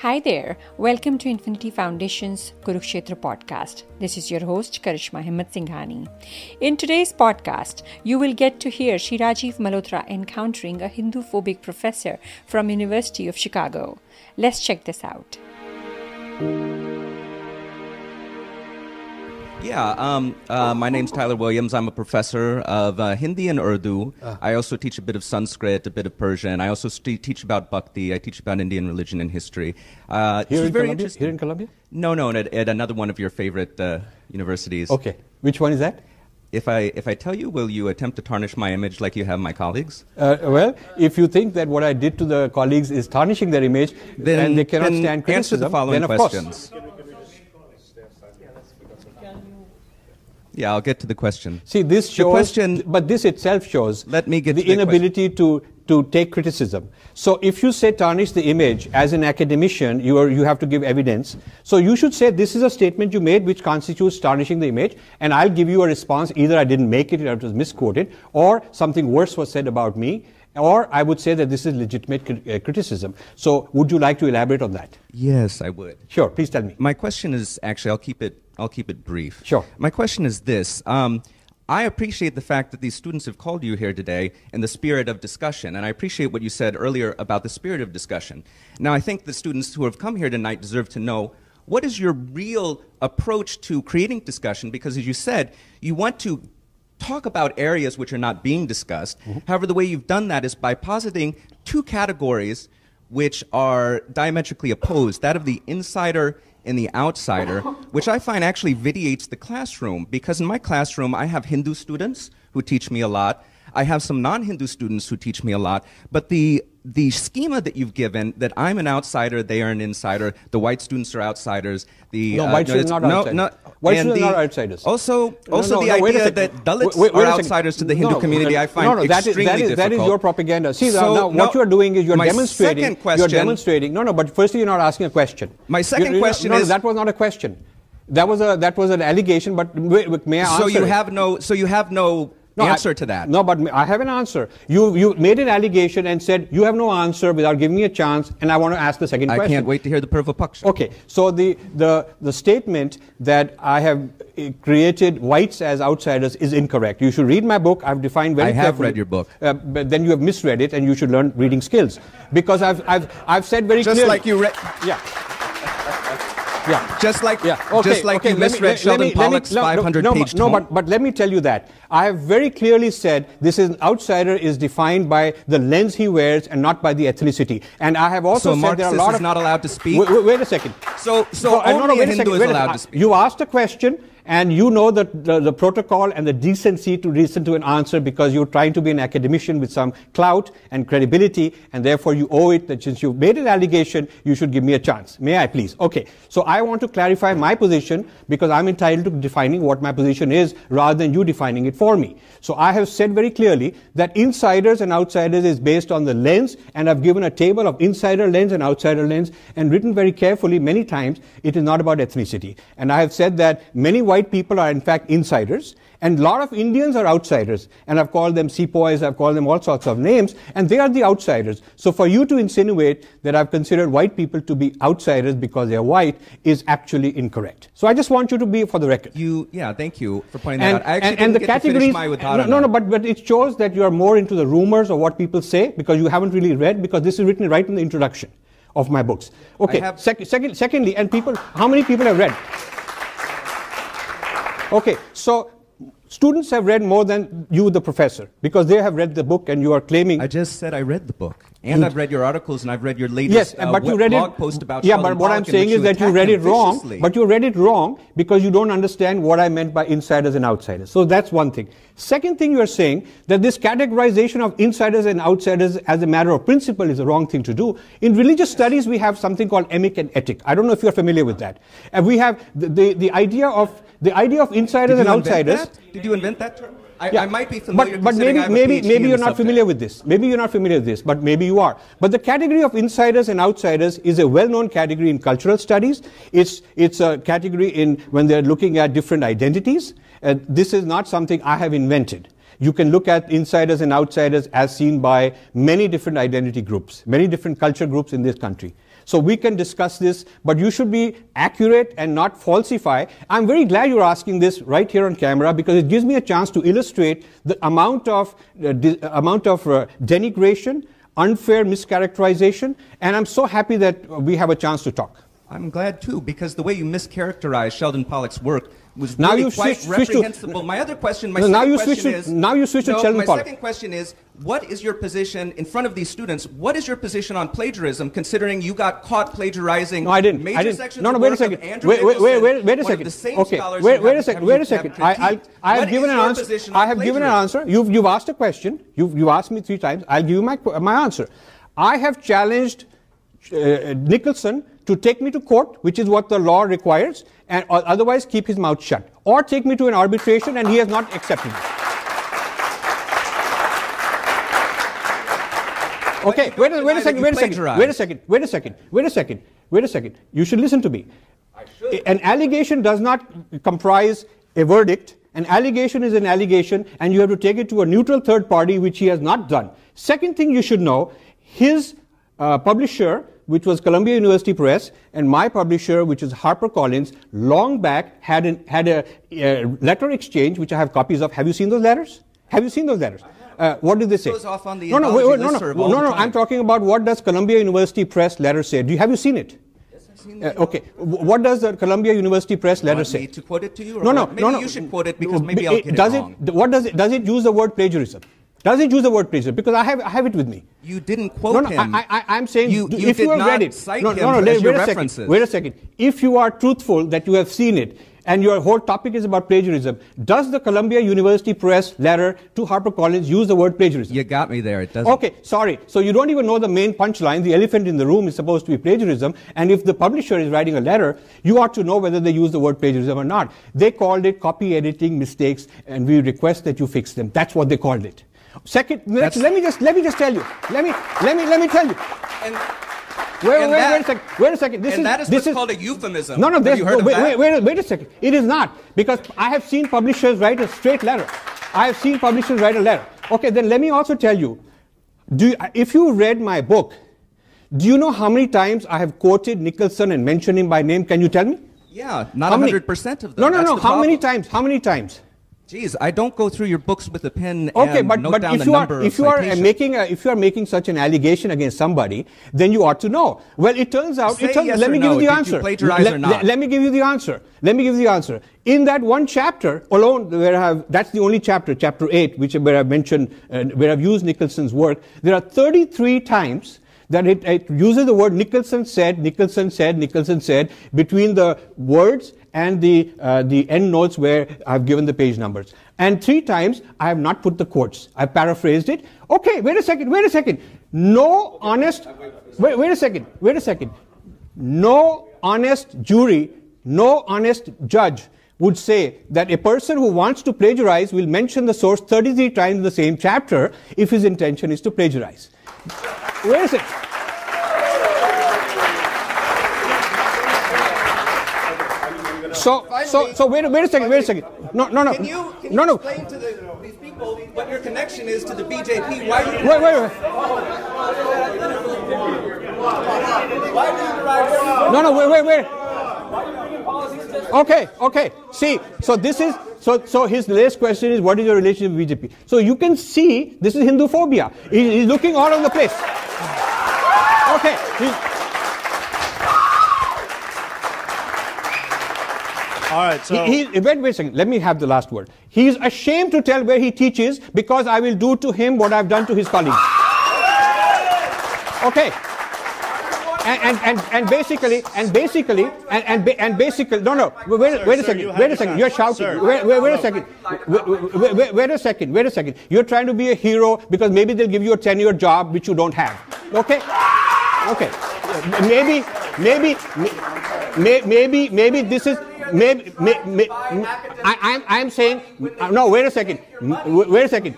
Hi there. Welcome to Infinity Foundation's Kurukshetra podcast. This is your host, Karishma Himmat Singhani. In today's podcast, you will get to hear Shri Rajiv Malhotra encountering a Hindu phobic professor from University of Chicago. Let's check this out. Yeah, um, uh, my name's Tyler Williams. I'm a professor of uh, Hindi and Urdu. Uh. I also teach a bit of Sanskrit, a bit of Persian. I also st- teach about Bhakti. I teach about Indian religion and history. Uh, Here in very Columbia? Here in Columbia? No, no, at, at another one of your favorite uh, universities. Okay. Which one is that? If I, if I tell you, will you attempt to tarnish my image like you have my colleagues? Uh, well, if you think that what I did to the colleagues is tarnishing their image, then, they cannot stand criticism, answer the following questions. Course. Yeah, I'll get to the question. See, this shows, the question, but this itself shows let me get the, the inability to, to take criticism. So if you say tarnish the image as an academician, you, are, you have to give evidence. So you should say this is a statement you made which constitutes tarnishing the image, and I'll give you a response. Either I didn't make it, or it was misquoted, or something worse was said about me, or I would say that this is legitimate uh, criticism. So would you like to elaborate on that? Yes, I would. Sure, please tell me. My question is actually, I'll keep it I'll keep it brief. Sure. My question is this. Um, I appreciate the fact that these students have called you here today in the spirit of discussion, and I appreciate what you said earlier about the spirit of discussion. Now, I think the students who have come here tonight deserve to know what is your real approach to creating discussion, because as you said, you want to talk about areas which are not being discussed. Mm-hmm. However, the way you've done that is by positing two categories which are diametrically opposed that of the insider and the outsider, which I find actually vitiates the classroom because in my classroom I have Hindu students who teach me a lot. I have some non-Hindu students who teach me a lot, but the the schema that you've given that I'm an outsider, they are an insider, the white students are outsiders. The no, uh, white students no, not outsiders. No, white students are outsiders. Also, also no, the idea that Dalits wait, wait, are outsiders to the Hindu community, I find no, no, that extremely is, that is, difficult. That is your propaganda. See, so, now, what you are doing is you're demonstrating. Question, you're demonstrating. No, no, but firstly, you're not asking a question. My 2nd question no, is that was not a question. That was a that was an allegation, but may I answer? So you have no. So you have no no, answer I, to that. No, but I have an answer. You you made an allegation and said you have no answer without giving me a chance, and I want to ask the second I question. I can't wait to hear the Paksha. Okay, so the, the, the statement that I have eh, created whites as outsiders is incorrect. You should read my book. I've defined very I have read your book. Uh, but then you have misread it, and you should learn reading skills. Because I've, I've, I've said very Just clearly. Just like you read. Yeah. Yeah. Just like, yeah. okay, just like okay, you misread me, Sheldon me, Pollock's no, 500 no, page no, no, but, but let me tell you that. I have very clearly said this is an outsider is defined by the lens he wears and not by the ethnicity. And I have also so said Marxist there are a lot is of not allowed to speak. Wait, wait a second. So, so, so only no, no, a Hindu second, is allowed to speak. You asked a question and you know the, the, the, protocol and the decency to listen to an answer because you're trying to be an academician with some clout and credibility, and therefore you owe it that since you've made an allegation, you should give me a chance. May I please? Okay. So I want to clarify my position because I'm entitled to defining what my position is rather than you defining it for me. So I have said very clearly that insiders and outsiders is based on the lens, and I've given a table of insider lens and outsider lens and written very carefully many times it is not about ethnicity. And I have said that many white white people are in fact insiders, and a lot of Indians are outsiders. And I've called them sepoys, I've called them all sorts of names, and they are the outsiders. So for you to insinuate that I've considered white people to be outsiders because they're white is actually incorrect. So I just want you to be for the record. You, yeah, thank you for pointing that out. I actually and, and the categories, no, no, no, but, but it shows that you are more into the rumors of what people say because you haven't really read because this is written right in the introduction of my books. Okay, sec- second, secondly, and people, how many people have read? Okay, so students have read more than you, the professor, because they have read the book and you are claiming. I just said I read the book. And I've read your articles and I've read your latest yes, uh, but you read blog it, post about Yeah, Sheldon but what I'm saying is that you read it wrong. But you read it wrong because you don't understand what I meant by insiders and outsiders. So that's one thing. Second thing you are saying that this categorization of insiders and outsiders as a matter of principle is the wrong thing to do. In religious studies, we have something called emic and etic. I don't know if you're familiar with that. And we have the, the, the idea of the idea of insiders and outsiders. That? Did you invent that term? I, yeah. I might be familiar. But, but maybe maybe maybe you're not subject. familiar with this. Maybe you're not familiar with this, but maybe you are. But the category of insiders and outsiders is a well-known category in cultural studies. It's it's a category in when they're looking at different identities. Uh, this is not something I have invented. You can look at insiders and outsiders as seen by many different identity groups, many different culture groups in this country. So we can discuss this, but you should be accurate and not falsify. I'm very glad you're asking this right here on camera because it gives me a chance to illustrate the amount of, uh, di- amount of uh, denigration, unfair mischaracterization, and I'm so happy that we have a chance to talk. I'm glad too, because the way you mischaracterize Sheldon Pollock's work was Now really you quite switched- switched to- reprehensible. my other question, my No, now second you question to- is now you switched to no, my second question is, what is your position in front of these students? What is your position on plagiarism, considering you got caught plagiarizing No, I didn't. major I didn't. sections No, no, wait a second. Andrew Wait, wait, wait, wait, wait a second. Okay, wait, wait a second. Wait a second. I, I. I have given an answer. I have given an answer. You've, you've asked a question. You've, you've asked me three times. I'll give you my, my answer. I have challenged uh, Nicholson to take me to court, which is what the law requires, and otherwise keep his mouth shut, or take me to an arbitration, and he has not accepted it. Okay, wait a, wait a second, wait a second, wait a second, wait a second, wait a second, wait a second. You should listen to me. An allegation does not comprise a verdict. An allegation is an allegation, and you have to take it to a neutral third party, which he has not done. Second thing you should know, his uh, publisher, which was Columbia University Press, and my publisher, which is HarperCollins, long back had, an, had a, a letter exchange, which I have copies of. Have you seen those letters? Have you seen those letters? Uh, what did they say? goes off on the no, no, wait, wait, no, no, no, no, no. I'm talking about what does Columbia University Press letter say? Do you have you seen it? Uh, okay. What does the Columbia University Press letter say? me to quote it to you? Or No, no. Maybe no, no. you should quote it because maybe I'll get it, does wrong. it? What does it? Does it use the word plagiarism? Does it use the word plagiarism? Because I have, I have it with me. You didn't quote No, no, him. I, I, I'm saying you, you if did you have not read it, cite no, him no, no, as wait, wait a second. Wait a second. If you are truthful that you have seen it and your whole topic is about plagiarism, does the Columbia University Press letter to HarperCollins use the word plagiarism? You got me there. It doesn't. Okay, sorry. So you don't even know the main punchline. The elephant in the room is supposed to be plagiarism. And if the publisher is writing a letter, you ought to know whether they use the word plagiarism or not. They called it copy editing mistakes, and we request that you fix them. That's what they called it. Second, let, let me just let me just tell you. Let me let me let me tell you. And, Wait, And wait, that- wait a second. Wait a second. This and is that is this what's called a euphemism. no, no, Have you heard no, of wait, that? wait, wait, wait a second. It is not because I have seen publishers write a straight letter. I have seen publishers write a letter. Okay, then let me also tell you. Do you, if you read my book, do you know how many times I have quoted Nicholson and mentioned him by name? Can you tell me? Yeah, not 100% of them. No, no, That's no. the How many times? How many times? Geez, I don't go through your books with a pen Okay, and but, note but down if the you number are if you are uh, making a, if you are making such an allegation against somebody, then you ought to know. Well, it turns out. It turns, yes let me no. give you the you answer. plagiarize let, or not? let- let me give you the answer. Let me give you the answer. In that one chapter alone, where I have that's the only chapter, chapter eight, which where I've mentioned uh, where I've used Nicholson's work. There are 33 times that it, it uses the word Nicholson said, Nicholson said, Nicholson said between the words and the, uh, the end notes where I've given the page numbers. And three times I have not put the quotes. I paraphrased it. Okay, wait a second, wait a second. No honest, wait, wait a second, wait a second. No honest jury, no honest judge would say that a person who wants to plagiarize will mention the source 33 times in the same chapter if his intention is to plagiarize. Wait a second. So, so, so wait, a- wait a second, wait a second. No, no, no. Can you, can you no, no. explain to the, these people what your connection is to the BJP? Why you, Wait, wait, wait. why do you No, no, wait, wait, wait. Okay, okay. See, so this is so. So his last question is, what is your relationship with BJP? So you can see this is Hindu phobia. He, he's looking all over the place. Okay. he- All right, so He, he, wait, wait a second. Let me have the last word. He is ashamed to tell where he teaches because I will do to him what I've done to his colleagues. Okay. And, and, and, and basically, and basically, and, and, and basically, no, no, wait, wait a second, wait a second, you're shouting. Wait, wait, wait a second. Wait, a second, wait a second. You're trying to be a hero because maybe they'll give you a 10 year job which you don't have. Okay? Okay. Maybe, maybe, may- maybe, maybe this is, maybe, may, may, I, I'm, I'm saying, no, wait a second, wait wait a second.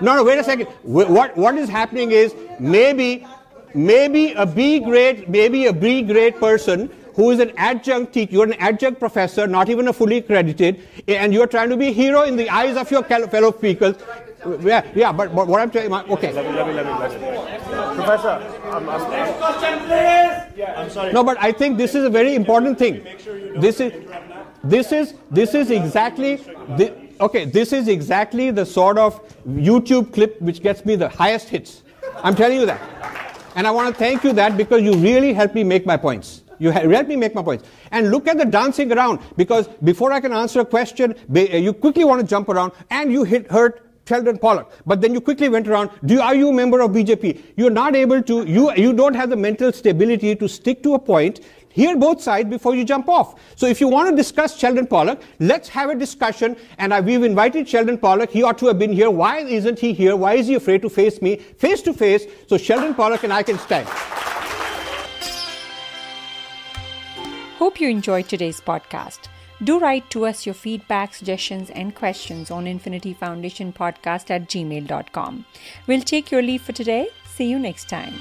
No, no, wait a second. What, what is happening is maybe, maybe a B grade, maybe a B grade person who is an adjunct teacher, you're an adjunct professor, not even a fully accredited, and you're trying to be a hero in the eyes of your fellow speakers. Yeah, yeah, but, but what I'm telling you, okay. Let me, let me, let me, let me. Professor, I'm, I'm, Next question, please. Yeah, I'm sorry. No, but I think this is a very important thing. This is, this is, this is exactly, this, okay, this is exactly the sort of YouTube clip which gets me the highest hits. I'm telling you that. And I want to thank you that because you really helped me make my points. You help me make my points. And look at the dancing around because before I can answer a question, uh, you quickly want to jump around and you hit, hurt Sheldon Pollock. But then you quickly went around, do are you a member of BJP? You're not able to, you, you don't have the mental stability to stick to a point, hear both sides before you jump off. So if you want to discuss Sheldon Pollock, let's have a discussion. And I, we've invited Sheldon Pollock. He ought to have been here. Why isn't he here? Why is he afraid to face me face to face? So Sheldon Pollock and I can stand. Hope you enjoyed today's podcast. Do write to us your feedback, suggestions, and questions on Infinity Foundation Podcast at gmail.com. We'll take your leave for today. See you next time.